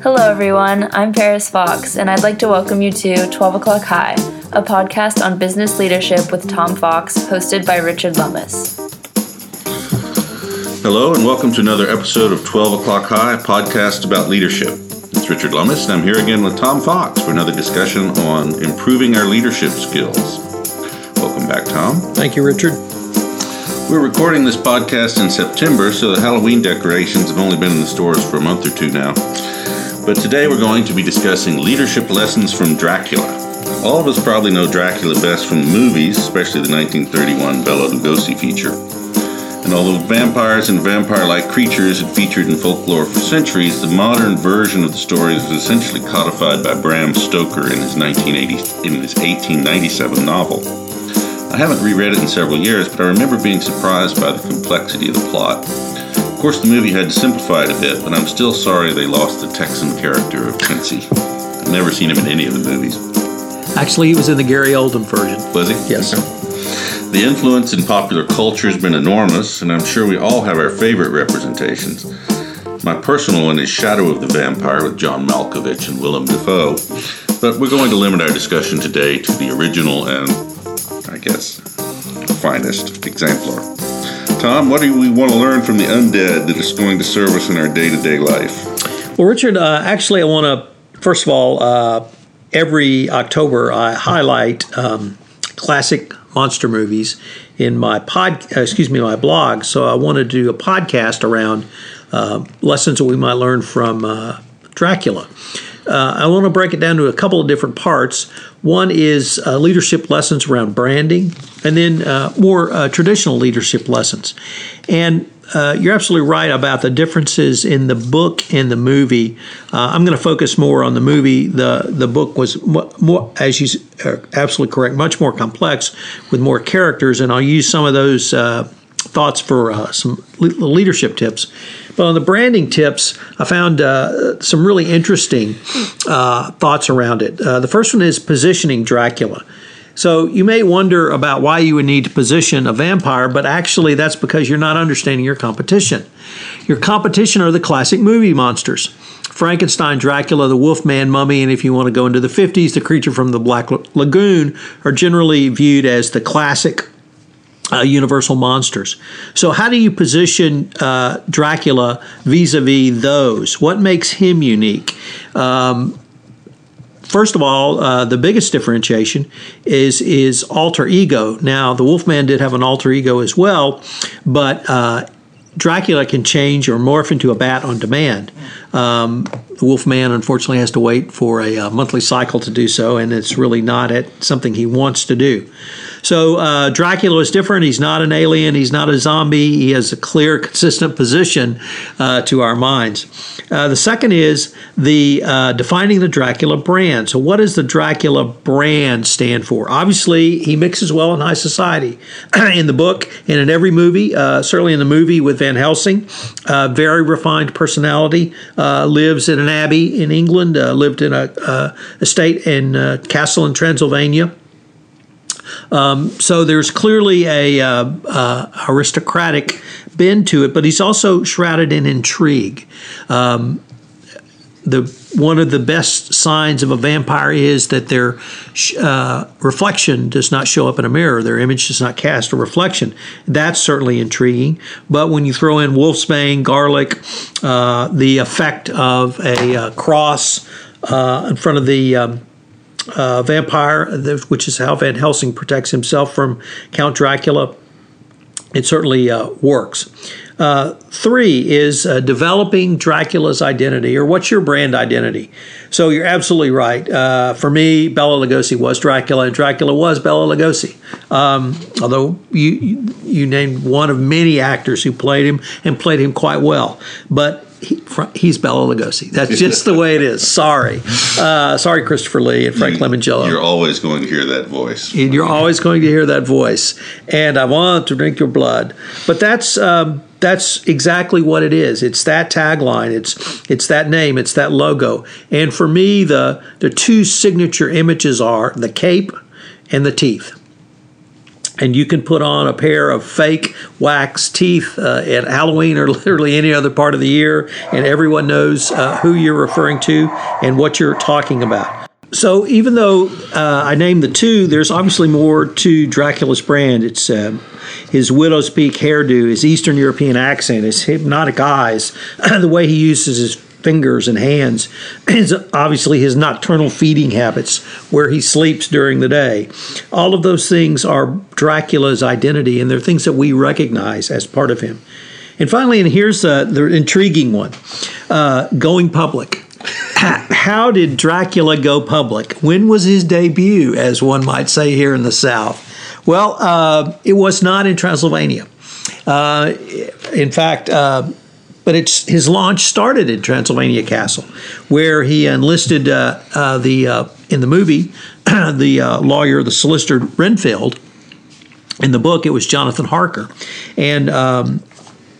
Hello, everyone. I'm Paris Fox, and I'd like to welcome you to 12 O'Clock High, a podcast on business leadership with Tom Fox, hosted by Richard Lummis. Hello, and welcome to another episode of 12 O'Clock High, a podcast about leadership. It's Richard Lummis, and I'm here again with Tom Fox for another discussion on improving our leadership skills. Welcome back, Tom. Thank you, Richard. We're recording this podcast in September, so the Halloween decorations have only been in the stores for a month or two now. But today we're going to be discussing leadership lessons from Dracula. All of us probably know Dracula best from the movies, especially the 1931 Bela Lugosi feature. And although vampires and vampire-like creatures had featured in folklore for centuries, the modern version of the story was essentially codified by Bram Stoker in his 1980 in his 1897 novel. I haven't reread it in several years, but I remember being surprised by the complexity of the plot. Of course, the movie had to simplify it a bit, but I'm still sorry they lost the Texan character of Quincy. I've never seen him in any of the movies. Actually, he was in the Gary Oldman version. Was he? Yes. Sir. The influence in popular culture has been enormous, and I'm sure we all have our favorite representations. My personal one is Shadow of the Vampire with John Malkovich and Willem Dafoe, but we're going to limit our discussion today to the original and, I guess, finest exemplar. Tom, what do we want to learn from the undead that is going to serve us in our day to day life? Well, Richard, uh, actually, I want to, first of all, uh, every October I highlight um, classic monster movies in my pod, uh, excuse me, my blog. So I want to do a podcast around uh, lessons that we might learn from uh, Dracula. Uh, I want to break it down to a couple of different parts. One is uh, leadership lessons around branding, and then uh, more uh, traditional leadership lessons. And uh, you're absolutely right about the differences in the book and the movie. Uh, I'm going to focus more on the movie. the The book was more, more, as you are absolutely correct, much more complex with more characters, and I'll use some of those thoughts for some leadership tips. But on the branding tips, I found uh, some really interesting uh, thoughts around it. Uh, the first one is positioning Dracula. So you may wonder about why you would need to position a vampire, but actually that's because you're not understanding your competition. Your competition are the classic movie monsters. Frankenstein, Dracula, the Wolfman, Mummy, and if you want to go into the 50s, the creature from the Black Lagoon are generally viewed as the classic uh, universal monsters. So, how do you position uh, Dracula vis a vis those? What makes him unique? Um, first of all, uh, the biggest differentiation is is alter ego. Now, the Wolfman did have an alter ego as well, but uh, Dracula can change or morph into a bat on demand. Um, the Wolfman unfortunately has to wait for a, a, uh, monthly cycle to do so, and it's really not at something he wants to do. So uh, Dracula is different. He's not an alien. He's not a zombie. He has a clear, consistent position uh, to our minds. Uh, the second is the uh, defining the Dracula brand. So, what does the Dracula brand stand for? Obviously, he mixes well in high society. in the book and in every movie, uh, certainly in the movie with Van Helsing, uh, very refined personality. lives in an abbey in England. lived in a estate in castle in Transylvania. Um, so there's clearly a uh, uh, aristocratic bend to it, but he's also shrouded in intrigue. Um, the one of the best signs of a vampire is that their uh, reflection does not show up in a mirror. Their image does not cast a reflection. That's certainly intriguing. But when you throw in wolfsbane, garlic, uh, the effect of a uh, cross uh, in front of the um, uh, vampire, which is how Van Helsing protects himself from Count Dracula. It certainly uh, works. Uh, three is uh, developing Dracula's identity, or what's your brand identity? So you're absolutely right. Uh, for me, Bela Lugosi was Dracula, and Dracula was Bela Lugosi. Um, although you you named one of many actors who played him and played him quite well, but he, he's Bela Lugosi. That's just the way it is. Sorry, uh, sorry, Christopher Lee and Frank you, Langella. You're always going to hear that voice. And you're always going to hear that voice. And I want to drink your blood. But that's um, that's exactly what it is. It's that tagline. It's it's that name. It's that logo. And for me, the the two signature images are the cape and the teeth. And you can put on a pair of fake wax teeth uh, at Halloween or literally any other part of the year, and everyone knows uh, who you're referring to and what you're talking about. So, even though uh, I named the two, there's obviously more to Dracula's brand. It's uh, his widow's peak hairdo, his Eastern European accent, his hypnotic eyes, the way he uses his fingers and hands, is obviously his nocturnal feeding habits, where he sleeps during the day. All of those things are Dracula's identity, and they're things that we recognize as part of him. And finally, and here's uh, the intriguing one uh, going public. How did Dracula go public? When was his debut, as one might say here in the South? Well, uh, it was not in Transylvania. Uh, in fact, uh, but it's his launch started in Transylvania Castle, where he enlisted uh, uh, the uh, in the movie the uh, lawyer, the solicitor Renfield. In the book, it was Jonathan Harker, and um,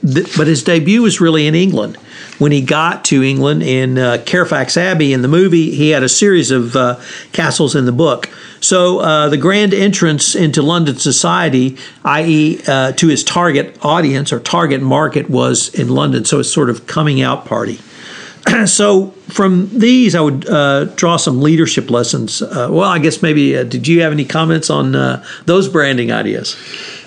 th- but his debut was really in England. When he got to England in uh, Carfax Abbey in the movie, he had a series of uh, castles in the book. So uh, the grand entrance into London society, i.e., uh, to his target audience or target market, was in London. So it's sort of coming out party. so from these, I would uh, draw some leadership lessons. Uh, well, I guess maybe uh, did you have any comments on uh, those branding ideas?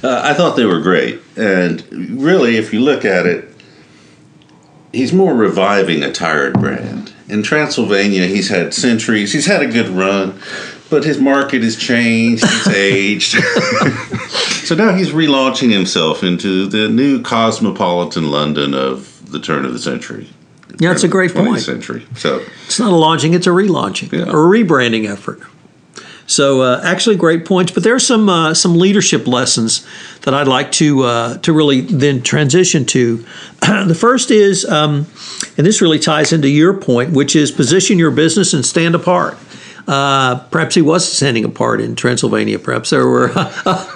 I thought they were great, and really, if you look at it, he's more reviving a tired brand. In Transylvania, he's had centuries. He's had a good run, but his market has changed. He's aged. so now he's relaunching himself into the new cosmopolitan London of the turn of the century. Yeah, it's a great 20th point. Century. So It's not a launching; it's a relaunching Yeah. or a rebranding effort. So, uh, actually, great points. But there are some uh, some leadership lessons that I'd like to uh, to really then transition to. the first is, um, and this really ties into your point, which is position your business and stand apart. Uh, perhaps he was standing apart in Transylvania. Perhaps there were a,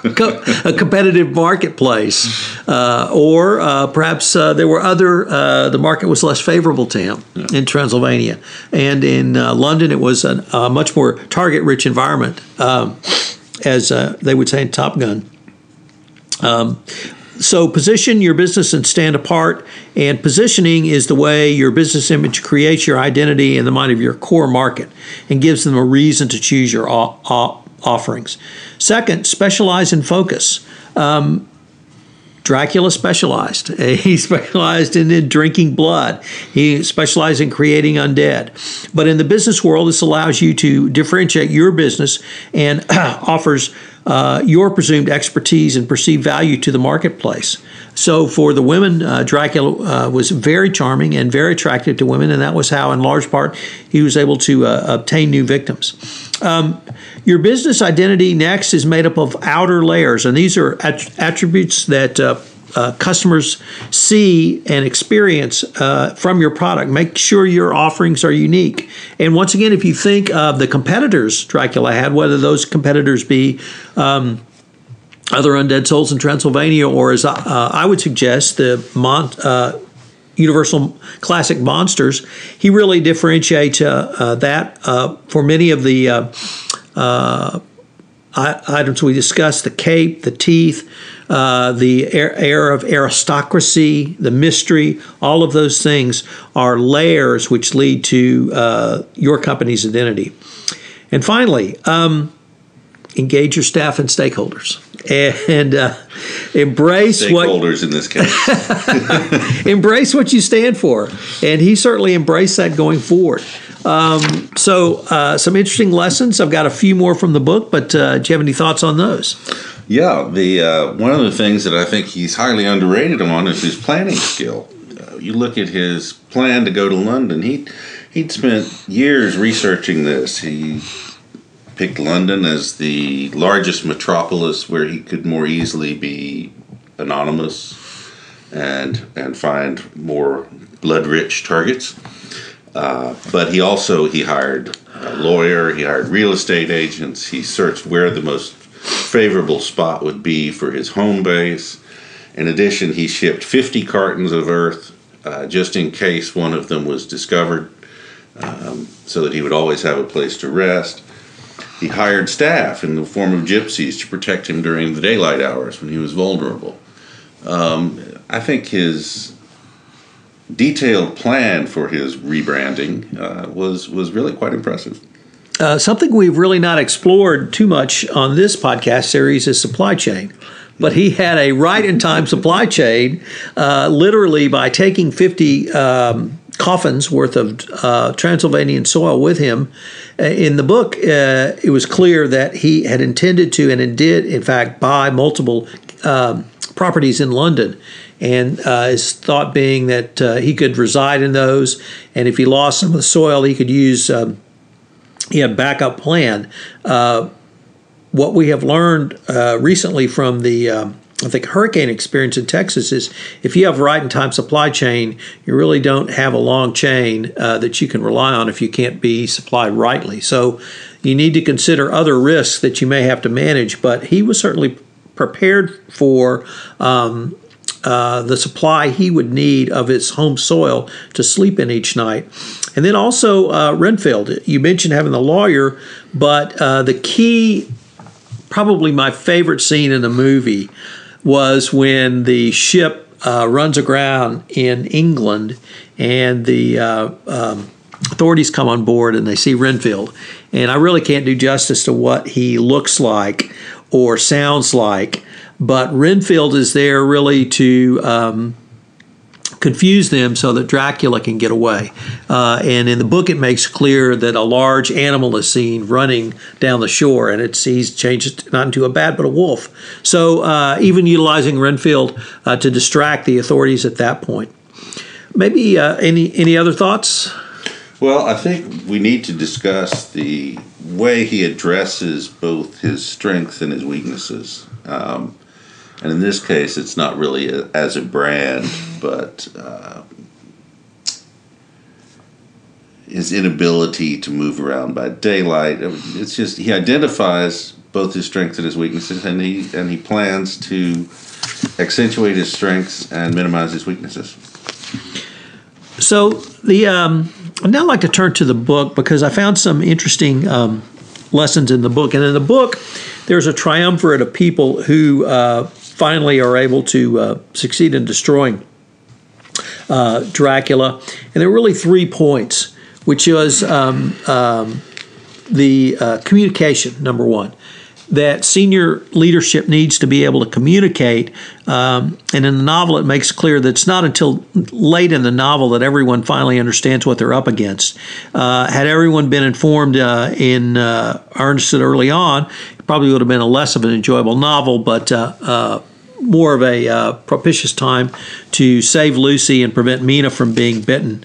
co- a competitive marketplace, uh, or uh, perhaps uh, there were other. Uh, the market was less favorable to him in Transylvania, and in uh, London it was an, a much more target-rich environment, um, as uh, they would say in Top Gun. Um, so position your business and stand apart. And positioning is the way your business image creates your identity in the mind of your core market and gives them a reason to choose your offerings. Second, specialize and focus. Um, Dracula specialized. He specialized in, in drinking blood. He specialized in creating undead. But in the business world, this allows you to differentiate your business and offers uh, your presumed expertise and perceived value to the marketplace. So for the women, uh, Dracula uh, was very charming and very attractive to women, and that was how, in large part, he was able to uh, obtain new victims. Um, your business identity next is made up of outer layers, and these are att- attributes that uh, customers see and experience uh, from your product. Make sure your offerings are unique. And once again, if you think of the competitors Dracula had, whether those competitors be um, other undead souls in Transylvania, or as uh, I would suggest, the Mon- uh, Universal Classic Monsters, he really differentiates uh, uh, that for many of the i- items we discussed the cape, the teeth, uh, the air, air of aristocracy, the mystery, all of those things are layers which lead to uh, your company's identity. And finally, um, engage your staff and stakeholders and uh, embrace what stakeholders in this case. embrace what you stand for. And he certainly embraced that going forward. Um, so, uh, some interesting lessons. I've got a few more from the book, but uh, do you have any thoughts on those? Yeah, the uh, one of the things that I think he's highly underrated on is his planning skill. Uh, you look at his plan to go to London. He he'd spent years researching this. He picked London as the largest metropolis where he could more easily be anonymous and and find more blood rich targets. Uh, but he also he hired a lawyer, he hired real estate agents, he searched where the most favorable spot would be for his home base. In addition, he shipped 50 cartons of earth uh, just in case one of them was discovered, um, so that he would always have a place to rest. he hired staff in the form of gypsies to protect him during the daylight hours when he was vulnerable. Um, I think his detailed plan for his rebranding uh, was was really quite impressive. Uh, something we've really not explored too much on this podcast series is supply chain. But he had a right in time supply chain, uh, literally by taking 50 um, coffins worth of uh, Transylvanian soil with him. Uh, in the book, uh, it was clear that he had intended to and did, in fact, buy multiple um, properties in London. And uh, his thought being that uh, he could reside in those, and if he lost some of the soil, he could use. Um, he had backup plan. Uh, what we have learned uh, recently from the um, I think hurricane experience in Texas is if you have right in time supply chain, you really don't have a long chain uh, that you can rely on if you can't be supplied rightly. So you need to consider other risks that you may have to manage. But he was certainly prepared for um, uh, the supply he would need of his home soil to sleep in each night. And then also uh, Renfield. You mentioned having the lawyer, but uh, the key, probably my favorite scene in the movie, was when the ship uh, runs aground in England and the uh, um, authorities come on board and they see Renfield. And I really can't do justice to what he looks like or sounds like, but Renfield is there really to. Um, confuse them so that Dracula can get away. Uh, and in the book, it makes clear that a large animal is seen running down the shore, and it's he's changed not into a bat but a wolf. So uh, even utilizing Renfield uh, to distract the authorities at that point. Maybe uh, any any other thoughts? Well, I think we need to discuss the way he addresses both his strengths and his weaknesses. Um, and in this case, it's not really a, as a brand, but uh, his inability to move around by daylight. It's just he identifies both his strengths and his weaknesses, and he and he plans to accentuate his strengths and minimize his weaknesses. So the um, I'd now like to turn to the book because I found some interesting um, lessons in the book, and in the book, there's a triumvirate of people who uh, finally are able to uh, succeed in destroying uh, Dracula. And there are really three points, which was um, um, the uh, communication, number one. That senior leadership needs to be able to communicate. Um, and in the novel, it makes clear that it's not until late in the novel that everyone finally understands what they're up against. Uh, had everyone been informed uh, in uh, earnest early on, it probably would have been a less of an enjoyable novel, but uh, uh, more of a uh, propitious time to save Lucy and prevent Mina from being bitten.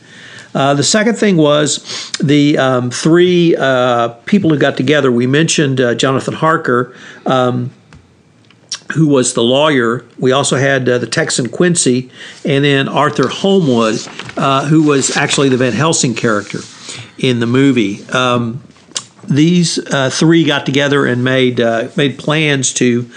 Uh, the second thing was the um, three uh, people who got together. We mentioned uh, Jonathan Harker, um, who was the lawyer. We also had uh, the Texan Quincy, and then Arthur Holmwood, uh, who was actually the Van Helsing character in the movie. Um, these uh, three got together and made made plans to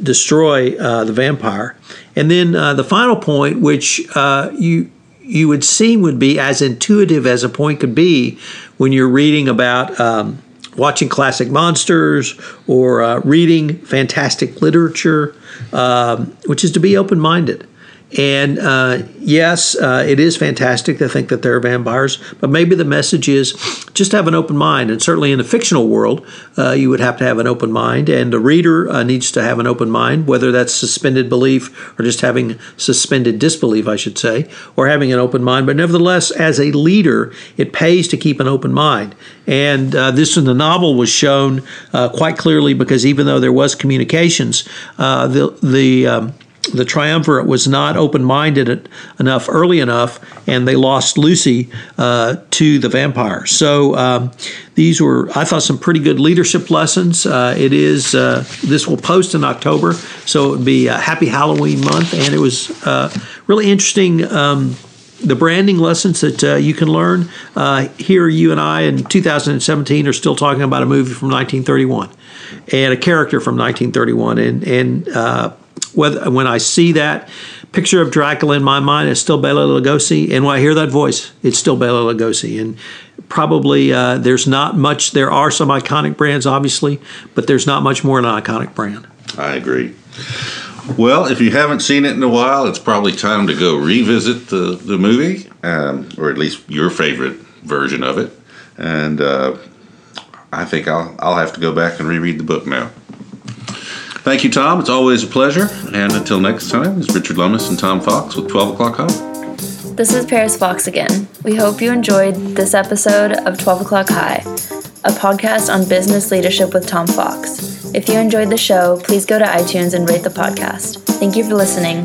destroy the vampire. And then the final point, which you you would seem would be as intuitive as a point could be when you're reading about um, watching classic monsters or uh, reading fantastic literature, um, which is to be open minded. And uh, yes, uh, it is fantastic to think that there are vampires, but maybe the message is just have an open mind. And certainly in the fictional world, uh, you would have to have an open mind, and a reader uh, needs to have an open mind, whether that's suspended belief or just having suspended disbelief, I should say, or having an open mind. But nevertheless, as a leader, it pays to keep an open mind. And uh, this in the novel was shown uh, quite clearly because even though there was communications, the the um, the triumvirate was not open minded enough early enough, and they lost Lucy uh, to the vampire. So um, these were, I thought, some pretty good leadership lessons. Uh, it is uh, this will post in October, so it would be a happy Halloween month, and it was uh, really interesting. Um, the branding lessons that uh, you can learn uh, here, you and I in 2017 are still talking about a movie from 1931 and a character from 1931, and and whether, when I see that picture of Dracula in my mind, it's still Bela Lugosi. And when I hear that voice, it's still Bela Lugosi. And probably uh, there's not much. There are some iconic brands, obviously, but there's not much more than an iconic brand. I agree. Well, if you haven't seen it in a while, it's probably time to go revisit the, the movie, um, or at least your favorite version of it. And uh, I think I'll, I'll have to go back and reread the book now. Thank you, Tom. It's always a pleasure. And until next time, it's Richard Lummis and Tom Fox with 12 O'Clock High. This is Paris Fox again. We hope you enjoyed this episode of 12 O'Clock High, a podcast on business leadership with Tom Fox. If you enjoyed the show, please go to iTunes and rate the podcast. Thank you for listening.